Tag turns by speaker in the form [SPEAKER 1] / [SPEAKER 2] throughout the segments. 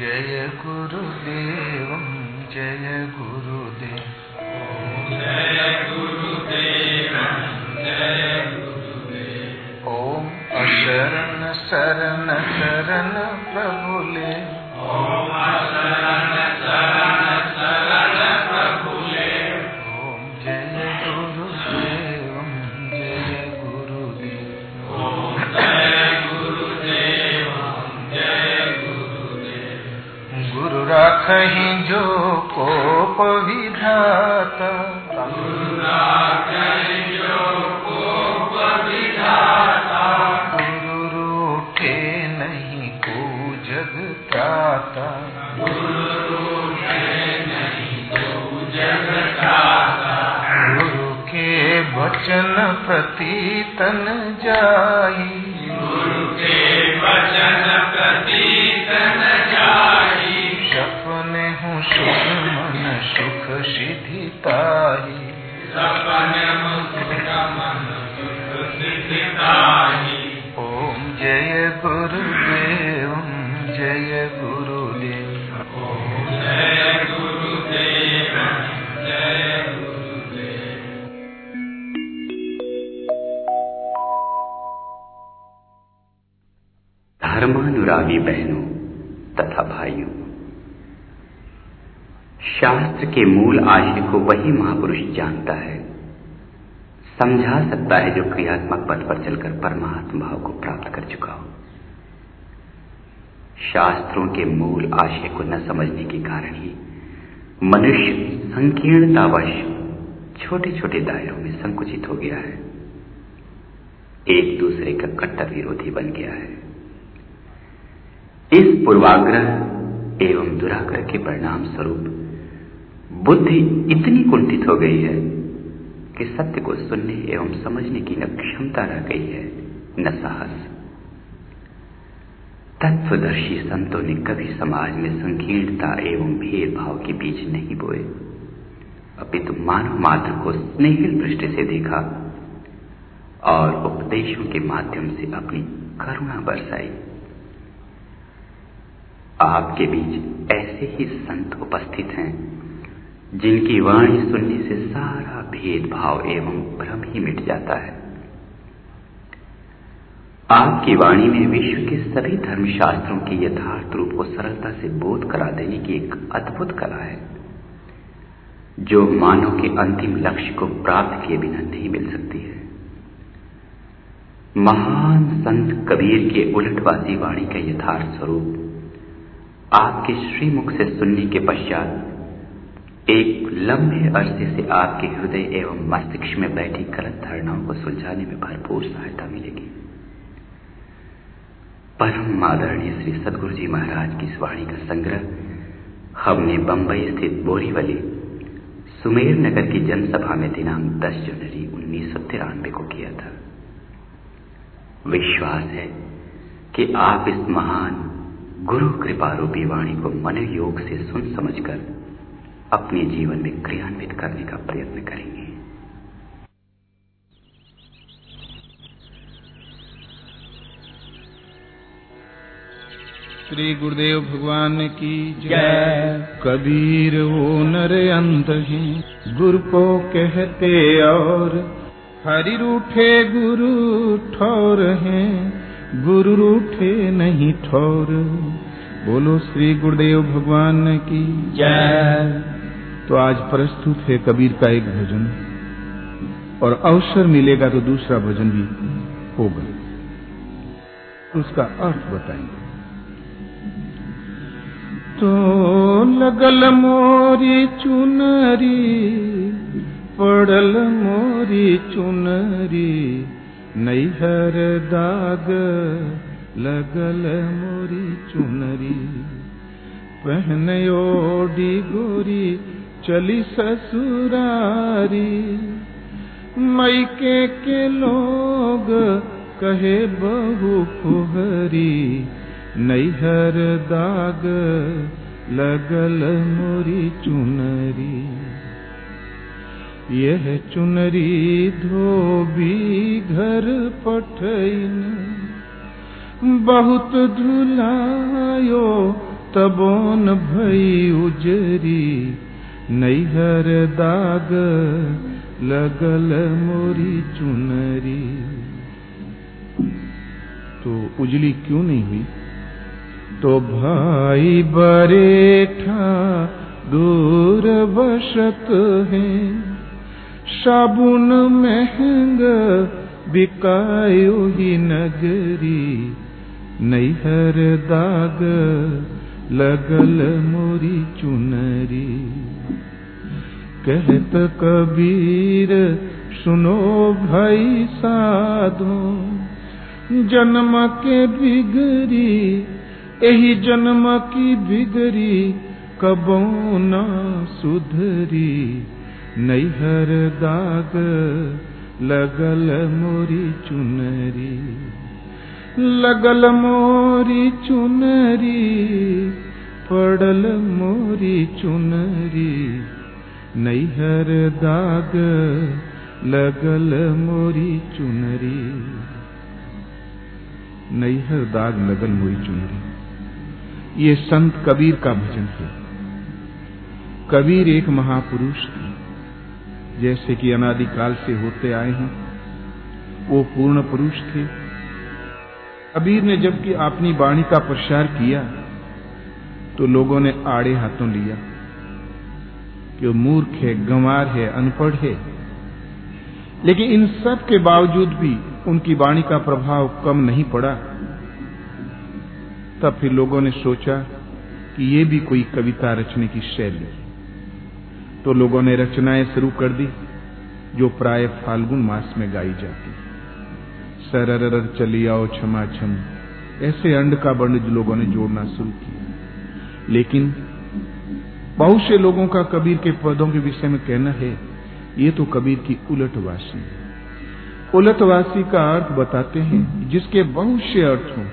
[SPEAKER 1] जय गुरुदेव जय गुरुदेव जय गुरुदेव जय गुरुदेव। ओम अशरण शरण शरण प्रभुले। राखहि जो कोप विधाता गुरु रूठे नहीं, को जग त्राता गुरु के वचन प्रति तन जाई। गुरु के वचन ताही ओम जय गुरुदेव जय गुरुदेव।
[SPEAKER 2] धर्मानुरागी बहनों तथा भाइयों शास्त्र के मूल आशय को वही महापुरुष जानता है। समझा सकता है जो क्रियात्मक पथ पर चलकर परमात्म भाव को प्राप्त कर चुका हो। शास्त्रों के मूल आशय को न समझने के कारण ही मनुष्य संकीर्णतावश छोटे छोटे दायरों में संकुचित हो गया है। एक दूसरे का कट्टर विरोधी बन गया है। इस पूर्वाग्रह एवं दुराग्रह के परिणाम स्वरूप बुद्धि इतनी कुंठित हो गई है कि सत्य को सुनने एवं समझने की न क्षमता रह गई है, न साहस। तत्वदर्शी संतों ने कभी समाज में संकीर्णता एवं भेदभाव के बीज नहीं बोए। अपितु मानव मात्र को स्नेहिल दृष्टि से देखा और उपदेशों के माध्यम से अपनी करुणा बरसाई। आपके बीच ऐसे ही संत उपस्थित हैं जिनकी वाणी सुनने से सारा भेदभाव एवं भ्रम ही मिट जाता है। आपकी वाणी में विश्व के सभी धर्मशास्त्रों के यथार्थ रूप को सरलता से बोध करा देने की एक अद्भुत कला है, जो मानव के अंतिम लक्ष्य को प्राप्त किए बिना नहीं मिल सकती है। महान संत कबीर के उलटवासी वाणी का यथार्थ स्वरूप आपके श्रीमुख से सुनने के पश्चात एक लंबे अरसे से आपके हृदय एवं मस्तिष्क में बैठी गलत धारणाओं को सुलझाने में भरपूर सहायता मिलेगी। परम आदरणीय श्री सदगुरु जी महाराज की इस वाणी का संग्रह हमने बंबई स्थित बोरीवली, सुमेर नगर की जनसभा में दिनांक 10 जनवरी उन्नीस सौ तिरानवे को किया था। विश्वास है कि आप इस महान, गुरु कृपा रूपी वाणी को मन योग से सुन समझकर अपने जीवन में क्रियान्वित करने का प्रयत्न करेंगे।
[SPEAKER 3] श्री गुरुदेव भगवान की जय। कबीर वो नर अंत है गुरु को कहते और हरि रूठे गुरु ठोर है गुरु रूठे नहीं ठोर। बोलो श्री गुरुदेव भगवान की जय। तो आज प्रस्तुत है कबीर का एक भजन। और अवसर मिलेगा तो दूसरा भजन भी होगा। उसका अर्थ बताएँगे। तो लगल मोरी चुनरी, पड़ल मोरी चुनरी, नैहर दाग लगल मोरी चुनरी। पहन ओडी गोरी चली ससुरारी। मैके के लोग कहे बहु फुहरी। नैहर दाग लगल मोरी चुनरी। यह चुनरी धोबी घर पठैन बहुत धुलायो तबोन भई उजरी। नैहर दाग लगल मोरी चुनरी। तो उजली क्यों नहीं हुई? तो भाई बरेठा दूर बसत है। साबुन महंग बिकायो ही नगरी। नैहर दाग लगल मोरी चुनरी। कहत कबीर, सुनो भाई साधो, जन्म के बिगरी यही जन्म की बिगरी, कबो न सुधरी, नैहर दाग लगल मोरी चुनरी, लगल मोरी चुनरी, पड़ल मोरी चुनरी। नैहर दाग लगल मोरी चुनरी। नैहर दाग लगल मोरी चुनरी। ये संत कबीर का भजन है। कबीर एक महापुरुष थे जैसे कि अनादिकाल से होते आए हैं, वो पूर्ण पुरुष थे। कबीर ने जबकि अपनी वाणी का प्रसार किया तो लोगों ने आड़े हाथों लिया। कि वो मूर्ख है, गंवार है, अनपढ़ है। लेकिन इन सब के बावजूद भी उनकी वाणी का प्रभाव कम नहीं पड़ा। तब फिर लोगों ने सोचा कि ये भी कोई कविता रचने की शैली तो लोगों ने रचनाएँ शुरू कर दी, जो प्राय फाल्गुन मास में गाई जाती सरर चली आओ क्षमा छम ऐसे अंड का बंड लोगों ने जोड़ना शुरू किया। लेकिन बहुत से लोगों का कबीर के पदों के विषय में कहना है ये तो कबीर की उलटवासी है। उलटवासी का अर्थ बताते हैं जिसके बहुत से अर्थ हों।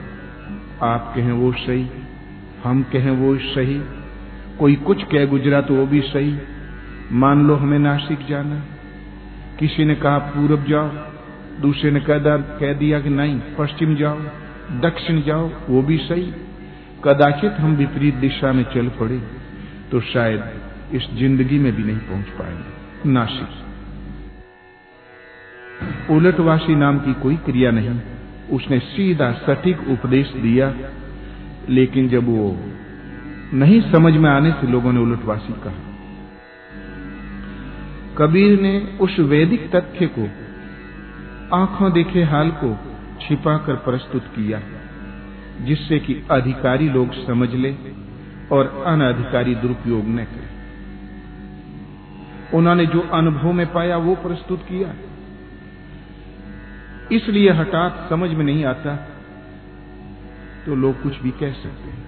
[SPEAKER 3] आप कहें वो सही हम कहें वो सही कोई कुछ कह गुजरा तो वो भी सही। मान लो हमें नासिक जाना किसी ने कहा पूरब जाओ दूसरे ने कह, कह दिया कि नहीं पश्चिम जाओ दक्षिण जाओ वो भी सही। कदाचित हम विपरीत दिशा में चल पड़े। तो शायद इस ज़िंदगी में भी नहीं पहुँच पाएँगे। नासिक उलटवासी नाम की कोई क्रिया नहीं। उसने सीधा सटीक उपदेश दिया, लेकिन जब वो नहीं समझ में आने से लोगों ने उलटवासी कहा। कबीर ने उस वैदिक तथ्य को, आँखों देखे हाल को छिपाकर प्रस्तुत किया, जिससे कि अधिकारी लोग समझ ले और अनधिकारी दुरुपयोग न करें। उन्होंने जो अनुभव में पाया, वो प्रस्तुत किया। इसलिए हठात समझ में नहीं आता तो लोग कुछ भी कह सकते हैं।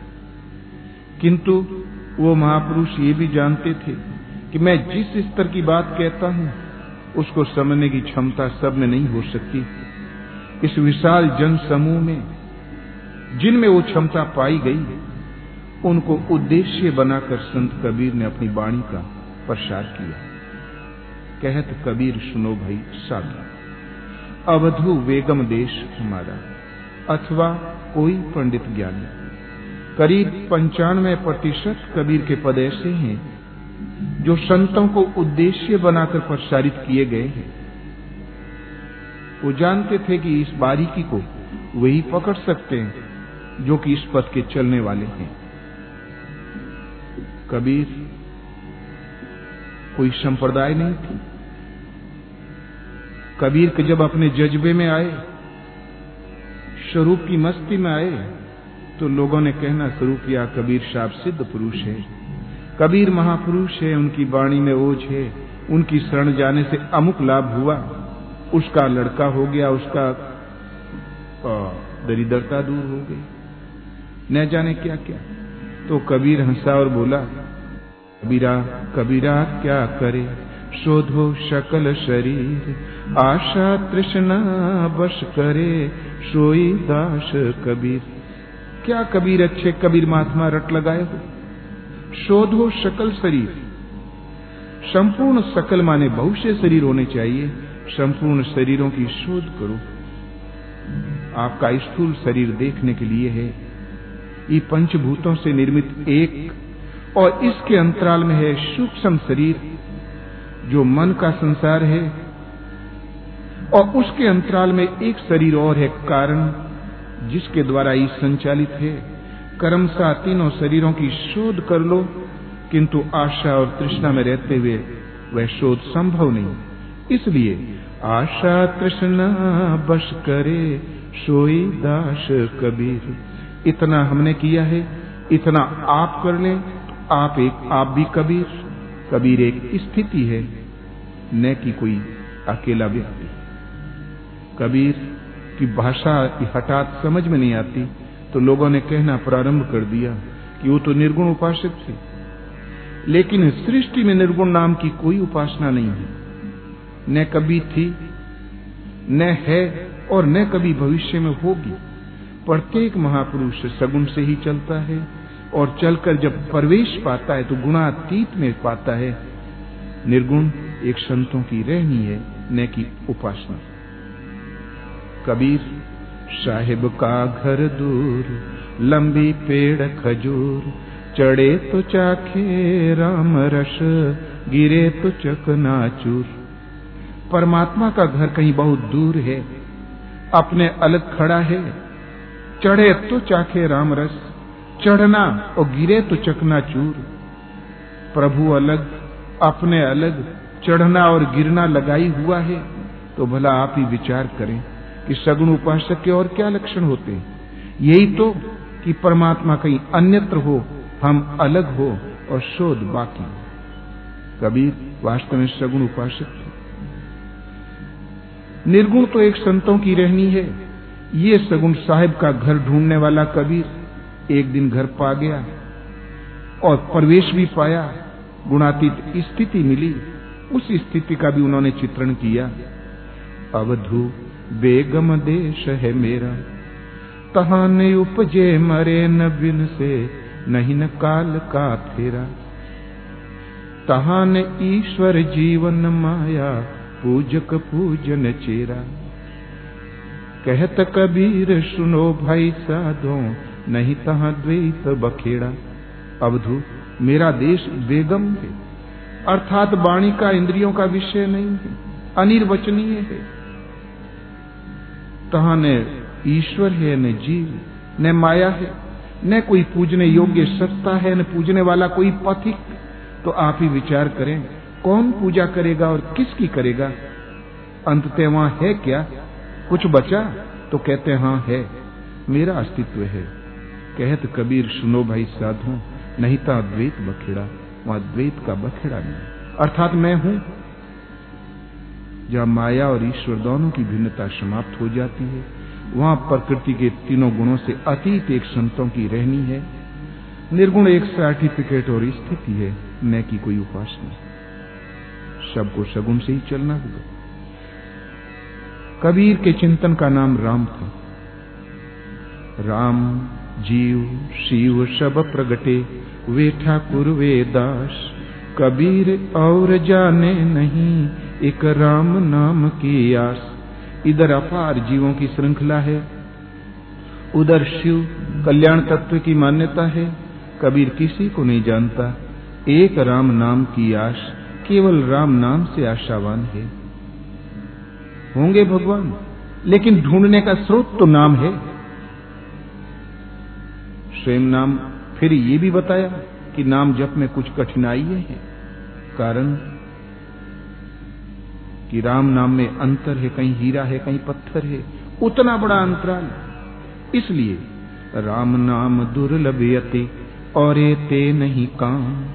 [SPEAKER 3] किंतु वो महापुरुष ये भी जानते थे कि मैं जिस स्तर की बात कहता हूँ, उसको समझने की क्षमता सब में नहीं हो सकती। इस विशाल जन समूह में जिनमें वो क्षमता पाई गई उनको उद्देश्य बनाकर संत कबीर ने अपनी वाणी का प्रसार किया। कहत कबीर, सुनो भाई साधु अवधु वेगम देश हमारा, अथवा कोई पंडित ज्ञानी। करीब पंचानवे प्रतिशत कबीर के पद ऐसे हैं, जो संतों को उद्देश्य बनाकर प्रसारित किए गए हैं। वो जानते थे कि इस बारीकी को वही पकड़ सकते हैं, जो कि इस पथ के चलने वाले हैं। कबीर कोई संप्रदाय नहीं थी। कबीर के जब अपने जज्बे में आए, स्वरूप की मस्ती में आए तो लोगों ने कहना शुरू किया, कबीर साहब सिद्ध पुरुष है। कबीर महापुरुष है, उनकी वाणी में ओझ है। उनकी शरण जाने से अमुक लाभ हुआ। उसका लड़का हो गया, उसका दरिद्रता दूर हो गई। न जाने क्या क्या तो कबीर हंसा और बोला कबीरा कबीरा क्या करे? शोधो शकल शरीर, आशा तृष्णा बस करे। सोई दास कबीर। क्या कबीर अच्छे कबीर महात्मा रट लगाए हो? शोधो शकल शरीर। संपूर्ण सकल माने बहुत से शरीर होने चाहिए। संपूर्ण शरीरों की शोध करो। आपका स्थूल शरीर देखने के लिए है। ये पंचभूतों से निर्मित एक और इसके अंतराल में है सूक्ष्म शरीर, जो मन का संसार है, और उसके अंतराल में एक शरीर और है कारण, जिसके द्वारा ये संचालित है। कर्म सा तीनों शरीरों की शोध कर लो, किंतु आशा और तृष्णा में रहते हुए वह शोध संभव नहीं। इसलिए आशा तृष्णा बश करे, सोई दास कबीर। इतना हमने किया है, इतना आप कर लें आप एक, आप भी कबीर कबीर एक स्थिति है न कि कोई अकेला व्यक्ति। कबीर की भाषा हठात समझ में नहीं आती तो लोगों ने कहना प्रारंभ कर दिया कि वो तो निर्गुण उपासक थे। लेकिन सृष्टि में निर्गुण नाम की कोई उपासना नहीं है। न कभी थी, न है और न कभी भविष्य में होगी। प्रत्येक महापुरुष सगुण से ही चलता है और चलकर जब प्रवेश पाता है तो गुणातीत में पाता है। निर्गुण एक संतों की रहनी है, न कि उपासना। कबीर, साहिब का घर दूर, लंबी पेड़ खजूर, चढ़े तो चाखे राम रस, गिरे तो चकनाचूर परमात्मा का घर कहीं बहुत दूर है, अपने अलग खड़ा है, चढ़े तो चाखे राम रस चढ़ना और गिरे तो चकना चूर। प्रभु अलग, अपने अलग, चढ़ना और गिरना लगाई हुआ है तो भला आप ही विचार करें कि सगुण उपासक के और क्या लक्षण होते हैं। यही तो कि परमात्मा कहीं अन्यत्र हो, हम अलग हो और शोध बाकी। कबीर, वास्तव में सगुण उपासक थे निर्गुण तो एक संतों की रहनी है। ये सगुण साहिब का घर ढूँढने वाला कबीर एक दिन घर पा गया और प्रवेश भी पाया। गुणातीत स्थिति मिली। उस स्थिति का भी उन्होंने चित्रण किया। अवधु बेगम देश है मेरा। तहा उपजे मरे न बिन से, नहीं न काल का फेरा। तहा ने ईश्वर जीवन माया, पूजक पूजन चेरा। कहत कबीर, सुनो भाई साधो नहीं तहा द्वैत बखेड़ा। अवधु मेरा देश बेगम है। अर्थात वाणी का इंद्रियों का विषय नहीं है, अनिर्वचनीय है। तहा न ईश्वर है, न जीव, न माया है, न कोई पूजने योग्य सत्ता है, न पूजने वाला कोई पथिक। तो आप ही विचार करें, कौन पूजा करेगा और किसकी करेगा? अंततः वहाँ है क्या? कुछ बचा? तो कहते हाँ है। मेरा अस्तित्व है। कहत कबीर, सुनो भाई साधु, नहीं था द्वैत बखेड़ा, वहाँ द्वैत का बखेड़ा नहीं। अर्थात मैं हूँ। जहाँ माया और ईश्वर दोनों की भिन्नता समाप्त हो जाती है, वहाँ प्रकृति के तीनों गुणों से अतीत एक संतों की रहनी है। निर्गुण एक सर्टिफिकेट और स्थिति है न कि कोई उपासना सबको सगुण से ही चलना होगा। कबीर के चिंतन का नाम राम था। राम जीव शिव सब प्रगटे, वे ठाकुर, वे दास। कबीर और जाने नहीं, एक राम नाम की आस। इधर अपार जीवों की श्रृंखला है। उधर शिव कल्याण तत्व की मान्यता है। कबीर किसी को नहीं जानता। एक राम नाम की आश केवल राम नाम से आशावान है। होंगे भगवान, लेकिन ढूँढने का स्रोत तो नाम है। स्वयं नाम फिर ये भी बताया कि नाम जप में कुछ कठिनाई है। कारण? कि राम नाम में अंतर है, कहीं हीरा है, कहीं पत्थर है, उतना बड़ा अंतराल। इसलिए राम नाम दुर्लभ यति, और ते नहीं काम।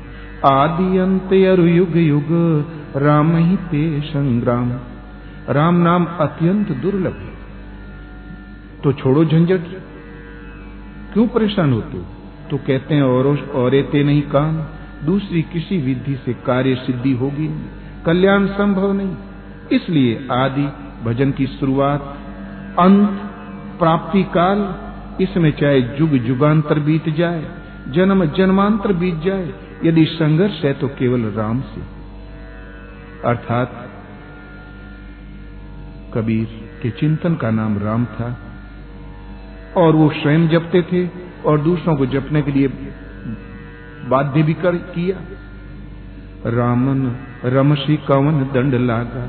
[SPEAKER 3] आदि अंत युग युग, राम ही ते संग्राम। राम नाम अत्यंत दुर्लभ है। तो छोड़ो झंझट। क्यों परेशान होते हो? तो कहते हैं, और और ते नहीं काम। दूसरी किसी विधि से कार्य सिद्धि होगी नहीं। कल्याण संभव नहीं। इसलिए आदि भजन की शुरुआत, अंत, प्राप्ति काल, इसमें चाहे जुग जुगांतर बीत जाए, जन्म जन्मांतर बीत जाए, यदि संघर्ष है तो केवल राम से। अर्थात कबीर के चिंतन का नाम राम था। और वो स्वयं जपते थे और दूसरों को जपने के लिए बाध्य भी कर किया। रामन रमसी कवन दंड लागा,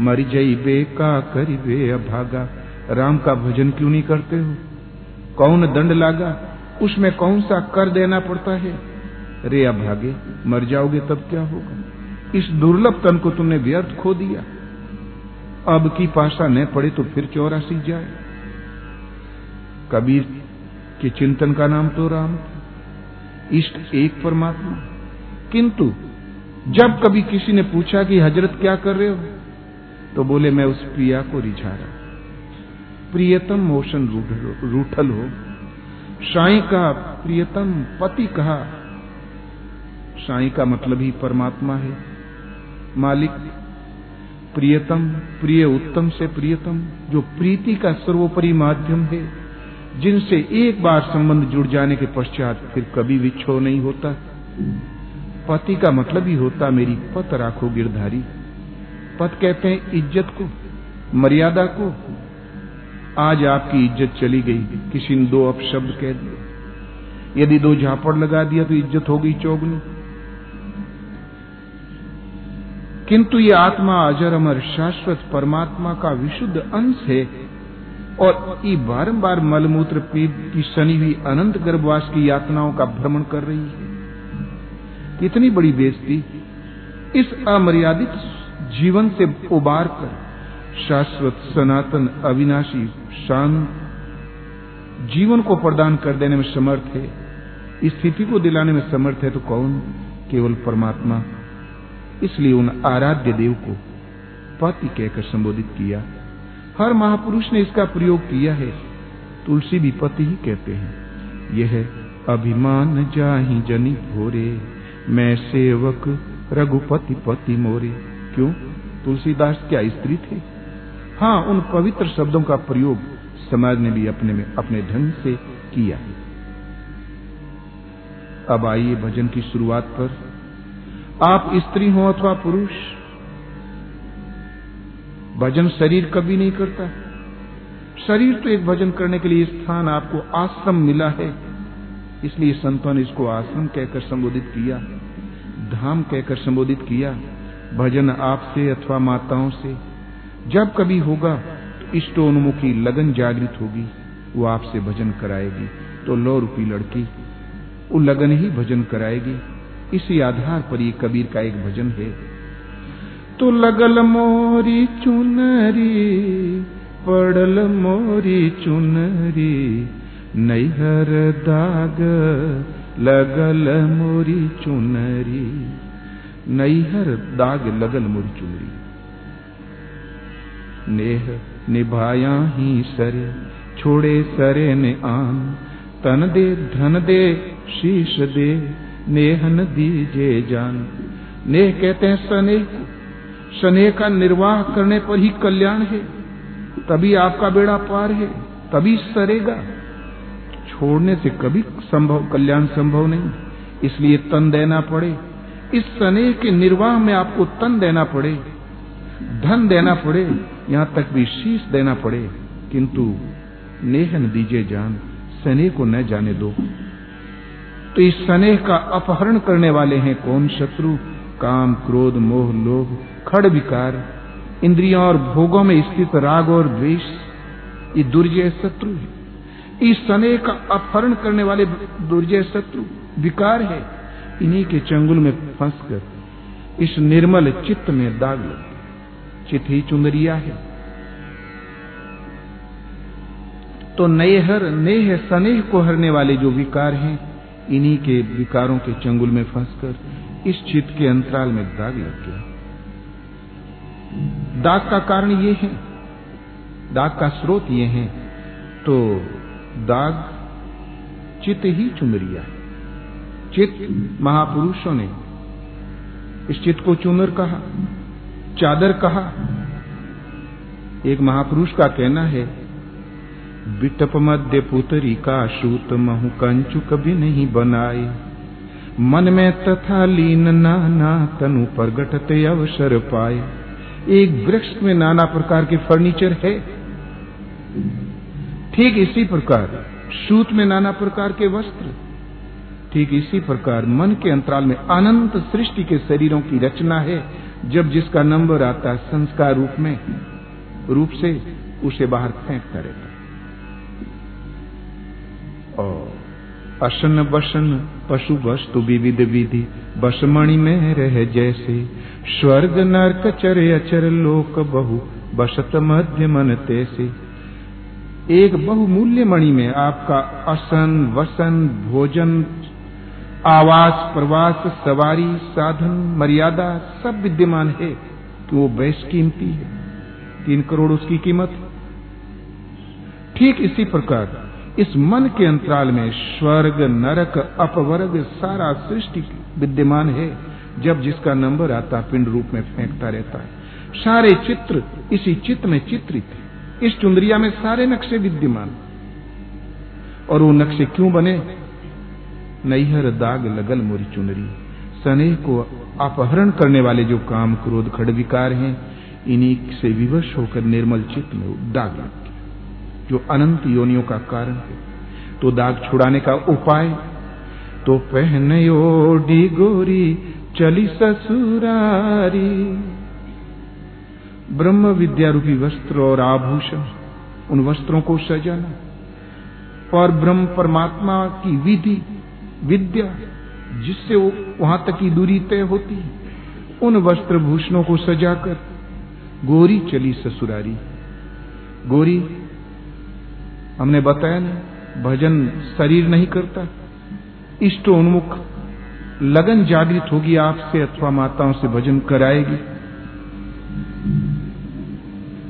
[SPEAKER 3] मर जई बे का करी बे अभागा। राम का भजन क्यों नहीं करते हो? कौन दंड लागा? उसमें कौन सा कर देना पड़ता है? रे अभागे, मर जाओगे तब क्या होगा? इस दुर्लभ तन को तुमने व्यर्थ खो दिया। अब की पासा न पड़े तो फिर चौरासी जाए। कबीर के चिंतन का नाम तो राम इष्ट एक परमात्मा। किंतु जब कभी किसी ने पूछा कि हज़रत क्या कर रहे हो तो बोले, मैं उस प्रिया को रिझा रहा प्रियतम मोशन रूठल हो। साई का प्रियतम पति कहा, साई का मतलब ही परमात्मा है। मालिक, प्रियतम, प्रिय उत्तम से प्रियतम, जो प्रीति का सर्वोपरि माध्यम है जिनसे एक बार संबंध जुड़ जाने के पश्चात फिर कभी विच्छो नहीं होता। पति का मतलब ही होता मेरी पत राखो गिरधारी। पत कहते हैं इज़्ज़त को, मर्यादा को। आज आपकी इज़्ज़त चली गई, किसी ने दो अपशब्द कह दिए। यदि दो झापड़ लगा दिया तो इज़्ज़त हो गई चौगनी। किंतु ये आत्मा अजर अमर शाश्वत परमात्मा का विशुद्ध अंश है। और ये बारंबार मलमूत्र पीप की शनि हुई अनंत गर्भवास की यातनाओं का भ्रमण कर रही है। इतनी बड़ी बेजती इस अमर्यादित जीवन से उबार कर शाश्वत, सनातन, अविनाशी, शांत जीवन को प्रदान कर देने में समर्थ है। स्थिति को दिलाने में समर्थ है तो कौन? केवल परमात्मा। इसलिए उन आराध्य देव को पति कहकर संबोधित किया। हर महापुरुष ने इसका प्रयोग किया है। तुलसी भी पति ही कहते हैं, यह अभिमान जाही जनी भोरे, मैं सेवक रघुपति पति मोरे। क्यों? तुलसीदास क्या स्त्री थे? हाँ उन पवित्र शब्दों का प्रयोग समाज ने भी अपने में अपने ढंग से किया है। अब आइए भजन की शुरुआत पर। आप स्त्री हो अथवा पुरुष भजन शरीर कभी नहीं करता। शरीर तो एक भजन करने के लिए स्थान आपको आश्रम मिला है। इसलिए संतों ने इसको आश्रम कहकर संबोधित किया, धाम कहकर संबोधित किया, भजन आपसे अथवा माताओं से। जब कभी होगा तो इष्टोन्मुखी लगन जागृत होगी, वो आपसे भजन कराएगी। तो लो रूपी लड़की, वो लगन ही भजन कराएगी। इसी आधार पर ये कबीर का एक भजन है। तो लगल मोरी चुनरी, पड़ल मोरी चुनरी, नैहर दाग लगल मोरी चुनरी, नैहर दाग लगल मोरी चुनरी। नेह निभाया ही सरे, छोड़े सरे ने आन, तन दे धन दे शीश दे, नेहन दीजे जान। नेह कहते हैं स्नेह का निर्वाह करने पर ही कल्याण है। तभी आपका बेड़ा पार है, तभी सरेगा। छोड़ने से कभी संभव, कल्याण संभव नहीं। इसलिए तन देना पड़े। इस स्नेह के निर्वाह में आपको तन देना पड़े, धन देना पड़े, यहाँ तक भी शीश देना पड़े। किंतु नेहन दीजिए जान स्नेह को न जाने दो। तो इस स्नेह का अपहरण करने वाले हैं कौन शत्रु? काम, क्रोध, मोह, लोभ। खड़ विकार, इंद्रियों और भोगों में स्थित राग और द्वेष, ये दुर्जय शत्रु है। इस स्नेह का अपहरण करने वाले दुर्जय शत्रु विकार है। इन्हीं के चंगुल में फंस कर इस निर्मल चित्त में दाग लग चित ही चुंदरिया है। तो नेहर नेह, स्नेह को हरने वाले जो विकार हैं, इन्हीं के विकारों के चंगुल में फंसकर इस चित्त के अंतराल में दाग लग गया। दाग का कारण ये है, दाग का स्रोत ये है तो दाग चित ही चुनरिया है। चित्त महापुरुषों ने इस चित्त को चुनर कहा, चादर कहा। एक महापुरुष का कहना है, बिटप मध्य पुतरी का सूत महु कंचु कभी नहीं बनाए। मन में तथा लीन नाना तनु प्रगटते अवसर पाए। एक वृक्ष में नाना प्रकार के फर्नीचर है। ठीक इसी प्रकार सूत में नाना प्रकार के वस्त्र। ठीक इसी प्रकार मन के अंतराल में अनंत सृष्टि के शरीरों की रचना है, जब जिसका नंबर आता है संस्कार रूप में, रूप से उसे बाहर फेंकता रहता और अशन बसन पशु वस्तु विविध विधि, बसमणि में रह जैसे। स्वर्ग नरक चर अचर लोक बहु, बसत मध्य मन तैसे। एक बहुमूल्य मणि में आपका असन, वसन, भोजन, आवास, प्रवास, सवारी, साधन, मर्यादा सब विद्यमान है। कि वो बेस कीमती है। तीन करोड़ उसकी कीमत। ठीक इसी प्रकार इस मन के अंतराल में स्वर्ग, नरक, अपवर्ग सारा सृष्टि विद्यमान है। जब जिसका नंबर आता पिंड रूप में फेंकता रहता है। सारे चित्र इसी चित्र में चित्रित है। इस चुंदरिया में सारे नक्शे विद्यमान। और वो नक्शे क्यों बने? नैहर दाग लगल मोरी चुनरी। सनेह को अपहरण करने वाले जो काम क्रोध खड़ विकार हैं, इन्हीं से विवश होकर निर्मल चित्त में दाग लग गया। जो अनंत योनियों का कारण है तो दाग छुड़ाने का उपाय तो पहनयो गोरी चली ससुरारी। ब्रह्म विद्या रूपी वस्त्र और आभूषण, उन वस्त्रों को सजाना, और ब्रह्म परमात्मा की विधि, विद्या, जिससे वो वहाँ तक की दूरी तय होती है, उन वस्त्र भूषणों को सजाकर, गोरी चली ससुरारी। गोरी हमने बताया ना, भजन शरीर नहीं करता। इष्ट उन्मुख लगन जागृत होगी आपसे अथवा माताओं से भजन कराएगी।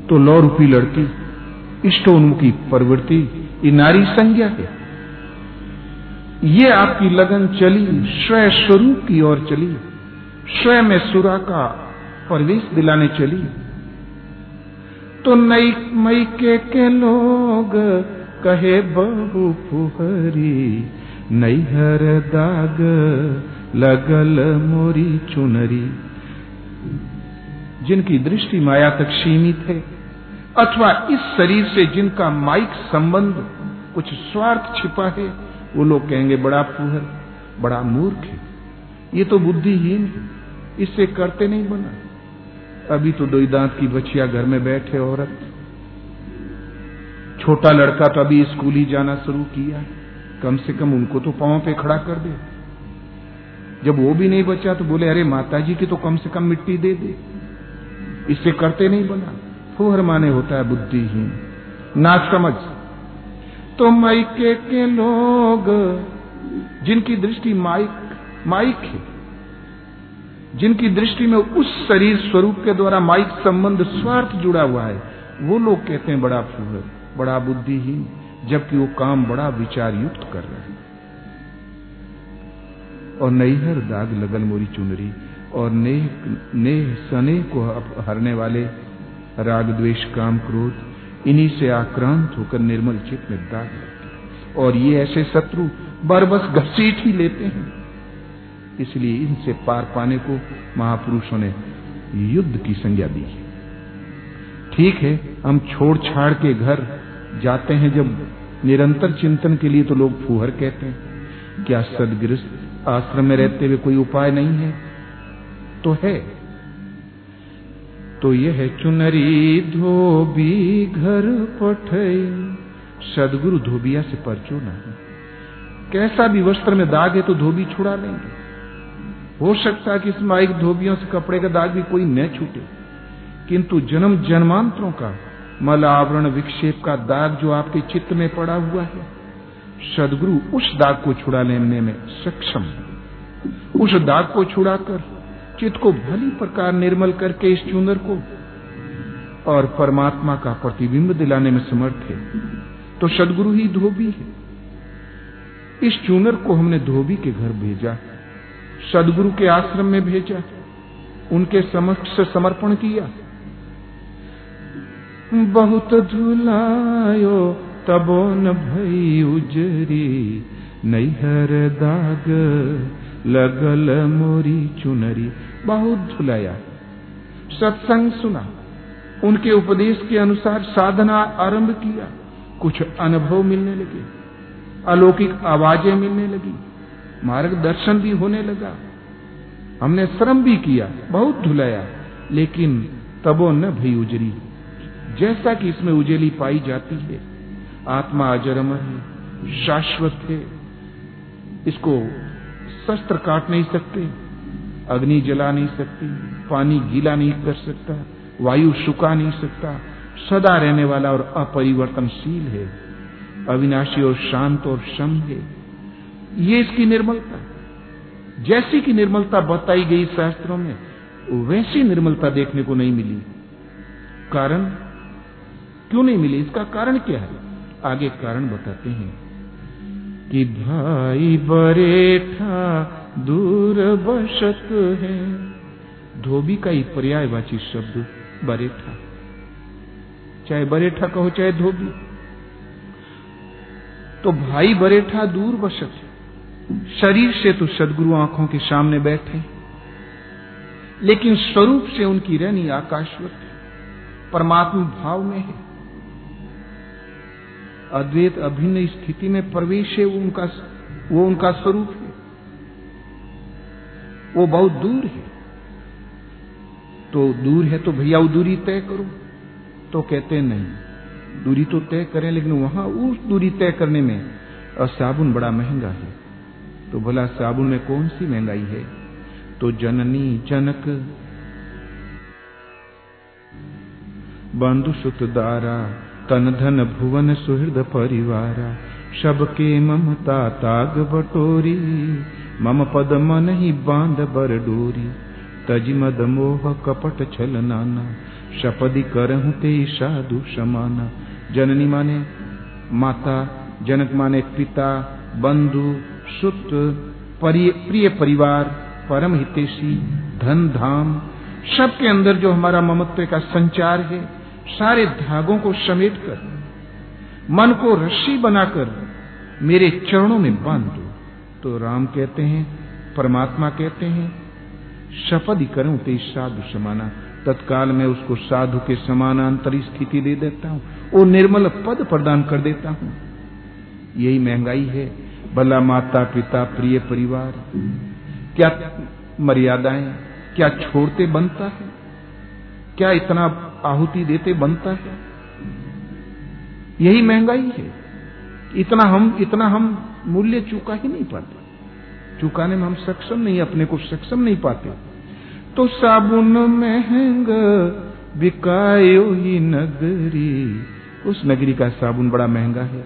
[SPEAKER 3] तो लौ रूपी लड़की, इष्ट उन्मुखी प्रवृत्ति, ये नारी संज्ञा है। ये आपकी लगन चली स्वयं स्वरूप की ओर चली स्वयं में सुरा का प्रवेश दिलाने चली। तो नई मई के के लोग कहे बहु फुहरी नैहर दाग लगल मोरी चुनरी। जिनकी दृष्टि माया तक सीमित है, अथवा इस शरीर से जिनका माइक संबंध कुछ स्वार्थ छिपा है, वो लोग कहेंगे, बड़ा फूहर बड़ा मूर्ख है। ये तो बुद्धिहीन है, इससे करते नहीं बना। अभी तो दो दांत की बचिया घर में बैठे औरत छोटा लड़का तो अभी स्कूल ही जाना शुरू किया कम से कम उनको तो पाँव पे खड़ा कर दे। जब वो भी नहीं बचा तो बोले, अरे माता जी की तो कम से कम मिट्टी दे दे। इससे करते नहीं बना। फुहर माने होता है बुद्धिहीन। ना समझ। तो माइके के लोग, जिनकी दृष्टि माइक माइक है, जिनकी दृष्टि में उस शरीर स्वरूप के द्वारा माइक संबंध स्वार्थ जुड़ा हुआ है, वो लोग कहते हैं बड़ा फूहर। बड़ा बुद्धिहीन, जबकि वो काम बड़ा विचार युक्त कर रहे हैं। और नैहर दाग लगन मोरी चुनरी, और नेह नेह सनेह को हरने वाले राग द्वेष काम क्रोध, इन्हीं से आक्रांत होकर निर्मल चित्त में दाग और ये ऐसे शत्रु बरबस घसीट ही लेते हैं। इसलिए इनसे पार पाने को महापुरुषों ने युद्ध की संज्ञा दी है। ठीक है, हम छोड़ छाड़ के घर जाते हैं जब निरंतर चिंतन के लिए तो लोग फूहर कहते हैं, क्या सदगृहस्थ आश्रम में रहते हुए कोई उपाय नहीं है? तो है। तो यह है, चुनरी धोबी घर पठई। सदगुरु धोबिया से परचो नहीं कैसा भी वस्त्र में दाग है तो धोबी छुड़ा लेंगे। हो सकता है कि इस माइक धोबियों से कपड़े का दाग भी कोई न छूटे। किंतु जन्म जन्मांतरों का मल आवरण विक्षेप का दाग जो आपके चित्त में पड़ा हुआ है, सदगुरु उस दाग को छुड़ा लेने में सक्षम उस दाग को छुड़ाकर चित्त को भली प्रकार निर्मल करके इस चुनर को और परमात्मा का प्रतिबिंब दिलाने में समर्थ है तो सदगुरु ही धोबी है। इस चूनर को हमने धोबी के घर भेजा सदगुरु के आश्रम में भेजा उनके समक्ष समर्पण किया बहुत धुलायो, तबो न भई उजरी। नैहर दाग, लगल मोरी चुनरी। बहुत धुलाया। सत्संग सुना। उनके उपदेश के अनुसार साधना आरंभ किया। कुछ अनुभव मिलने लगे। अलौकिक आवाज़ें मिलने लगी। मार्गदर्शन भी होने लगा। हमने श्रम भी किया। बहुत धुलाया। लेकिन तबो न भई उजरी। जैसा कि इसमें उजेली पाई जाती है। आत्मा अजरमर है, शाश्वत है। इसको शस्त्र काट नहीं सकते, अग्नि जला नहीं सकती, पानी गीला नहीं कर सकता, वायु सुखा नहीं सकता, सदा रहने वाला और अपरिवर्तनशील है। अविनाशी और शांत और शम है। ये इसकी निर्मलता जैसी की निर्मलता बताई गई शास्त्रों में, वैसी निर्मलता देखने को नहीं मिली। कारण? क्यों नहीं मिली? इसका कारण क्या है? आगे कारण बताते हैं कि भाई बरेठा दूर बशत है। धोबी का ही पर्यायवाची शब्द बरेठा। चाहे बरेठा कहो, चाहे धोबी। तो भाई बरेठा दूर बशत है। शरीर से तो सदगुरु आँखों के सामने बैठे लेकिन स्वरूप से उनकी रहनी आकाशवत है। परमात्मा भाव में है। अद्वैत अभिन्न स्थिति में प्रवेश है, वो उनका वो उनका स्वरूप है। वो बहुत दूर है। तो दूर है तो भैया वो दूरी तय करो। तो कहते नहीं, दूरी तो तय करें, लेकिन वहाँ उस दूरी तय करने में और साबुन बड़ा महँगा है। तो भला साबुन में कौन सी महँगाई है? तो जननी जनक बंधु सुत दारा तन धन भुवन सुहृद परिवारा। सबके ममता ताग बटोरी। मम पद मन ही बाँध बर डोरी। तज मद मोह कपट छल नाना। शपदि करहु ते साधु समाना। जननी माने माता, जनक माने पिता, बंधु, सुत प्रिय परिवार, परम हितेशी, धन धाम। सबके अंदर जो हमारा ममत्व का संचार है सारे धागों को समेट कर, मन को रस्सी बनाकर मेरे चरणों में बाँध दो। तो राम कहते हैं, परमात्मा कहते हैं, शपथ करूँ ते साधु समाना। तत्काल में उसको साधु के समानांतरी स्थिति दे देता हूँ। वो निर्मल पद प्रदान कर देता हूँ। यही महँगाई है। भला माता पिता, प्रिय परिवार, क्या मर्यादाएँ, क्या छोड़ते बनता है? क्या इतना आहुति देते बनता है। यही महँगाई है। इतना हम इतना हम मूल्य चुका ही नहीं पाते। चुकाने में हम सक्षम नहीं, अपने को सक्षम नहीं पाते। तो साबुन महँगा, बिकायो ही नगरी। उस नगरी का साबुन बड़ा महँगा है।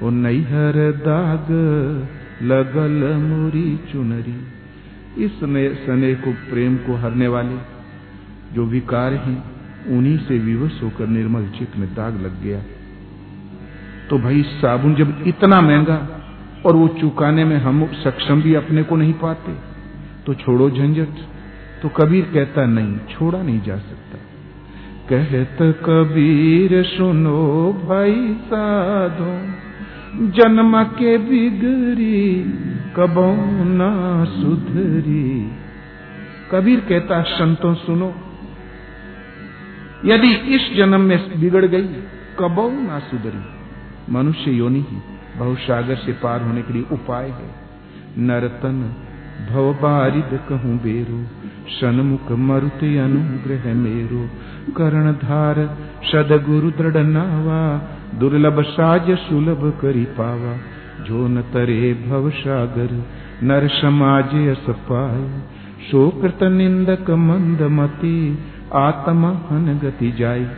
[SPEAKER 3] वो नैहर दाग, लगल मुरी चुनरी। इस सने को प्रेम को हरने वाले। जो विकार हैं, उन्हीं से विवश होकर निर्मल चित्त में दाग लग गया। तो भाई, साबुन जब इतना महँगा और वो चुकाने में हम सक्षम भी अपने को नहीं पाते तो छोड़ो झंझट। तो कबीर कहता, नहीं, छोड़ा नहीं जा सकता। कहत कबीर, सुनो भाई साधो, जन्म के बिगड़ी कबो ना सुधरी। कबीर कहता, संतों सुनो यदि इस जन्म में बिगड़ गई, कबो ना सुधरी। मनुष्य योनि ही बहुसागर से पार होने के लिए उपाय है। नरतन भव बारिद कहूँ बेरो, सन्मुख मरुते अनुग्रह मेरो। कर्णधार, सदगुरु दृढ़ नावा, दुर्लभ साज सुलभ करी पावा। जो न तरे भव सागर नर समाज अस पाए सो निंदक मंद मती आत्मा हन गति जाय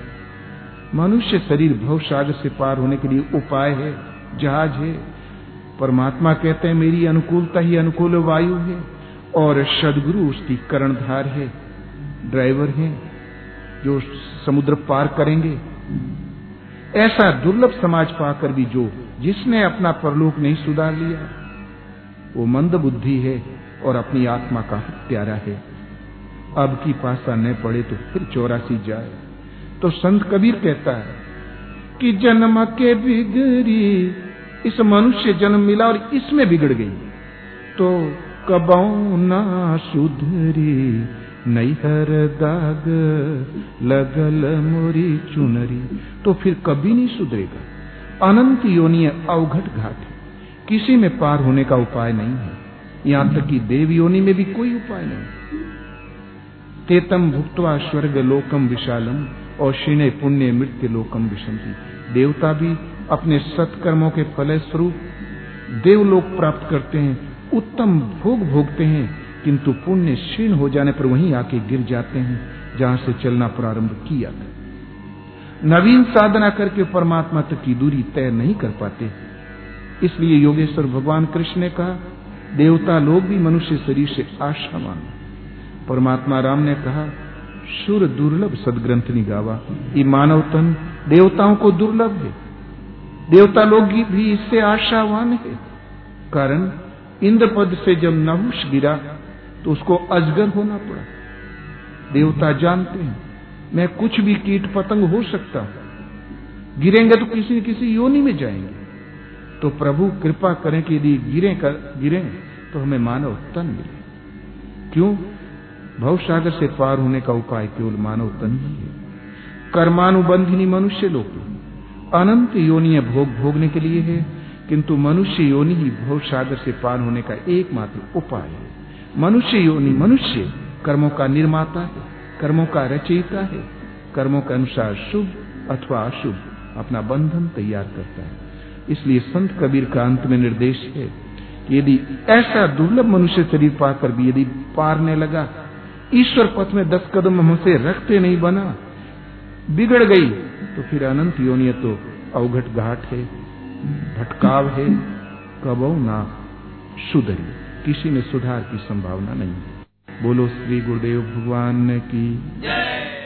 [SPEAKER 3] मनुष्य शरीर भव सागर से पार होने के लिए उपाय है, जहाज़ है। परमात्मा कहते हैं, मेरी अनुकूलता ही अनुकूल वायु है और सदगुरु उसकी कर्णधार है। ड्राइवर है जो समुद्र पार करेंगे। ऐसा दुर्लभ समाज पाकर भी जो जिसने अपना परलोक नहीं सुधार लिया, वो मंद बुद्धि है और अपनी आत्मा का प्यारा है। अब की पासा न पड़े तो फिर चौरासी जाए। तो संत कबीर कहता है कि जन्म के बिगड़ी, इस मनुष्य जन्म मिला और इसमें बिगड़ गई। तो कबौ ना सुधरी, नैहर दाग, लगल मोरी चुनरी। तो फिर कभी नहीं सुधरेगा। अनंत योनि अवघट घाट है। किसी में पार होने का उपाय नहीं है। यहाँ तक कि देव योनि में भी कोई उपाय नहीं। तेतम भुक्तवा स्वर्ग लोकम विशालम और क्षीणे पुण्य मृत्यु लोकम विशंति देवता भी अपने सत्कर्मों के फल स्वरूप देवलोक प्राप्त करते हैं, उत्तम भोग भोगते हैं, किंतु पुण्य क्षीण हो जाने पर वहीं आके गिर जाते हैं, जहाँ से चलना प्रारंभ किया था। नवीन साधना करके परमात्मा तक की दूरी तय नहीं कर पाते। इसलिए योगेश्वर भगवान कृष्ण ने कहा, देवता लोग भी मनुष्य शरीर से आशा आशावान परमात्मा राम ने कहा सुर दुर्लभ सदग्रंथ निगावा ये मानव तन देवताओं को दुर्लभ है। देवता लोग भी इससे आशावान है। कारण इंद्र पद से जब नहुष गिरा तो उसको अजगर होना पड़ा। देवता जानते हैं, मैं कुछ भी कीट पतंग हो सकता हूँ। गिरेंगे तो किसी न किसी योनि में जाएँगे। तो प्रभु कृपा करें कि यदि गिरे कर, गिरे तो हमें मानव तन मिले। क्यों? भवसागर से पार होने का उपाय केवल मानव तन ही है। कर्मानुबंधिनी मनुष्य लोग अनंत योनि भोग भोगने के लिए है, किंतु मनुष्य योनि ही भव सागर से पार होने का एकमात्र उपाय है। मनुष्य योनि मनुष्य, कर्मों का निर्माता है, कर्मों का रचयिता है, कर्मों के अनुसार शुभ अथवा अशुभ अपना बंधन तैयार करता है। इसलिए संत कबीर का अंत में निर्देश है यदि ऐसा दुर्लभ मनुष्य शरीर पाकर भी यदि पारने लगा ईश्वर पथ में दस कदम हमसे रखते नहीं बना। बिगड़ गई तो फिर अनंत योनिय तो अवघट घाट है, भटकाव है, कबो ना सुधरी। किसी में सुधार की संभावना नहीं। है बोलो श्री गुरुदेव भगवान की। जय।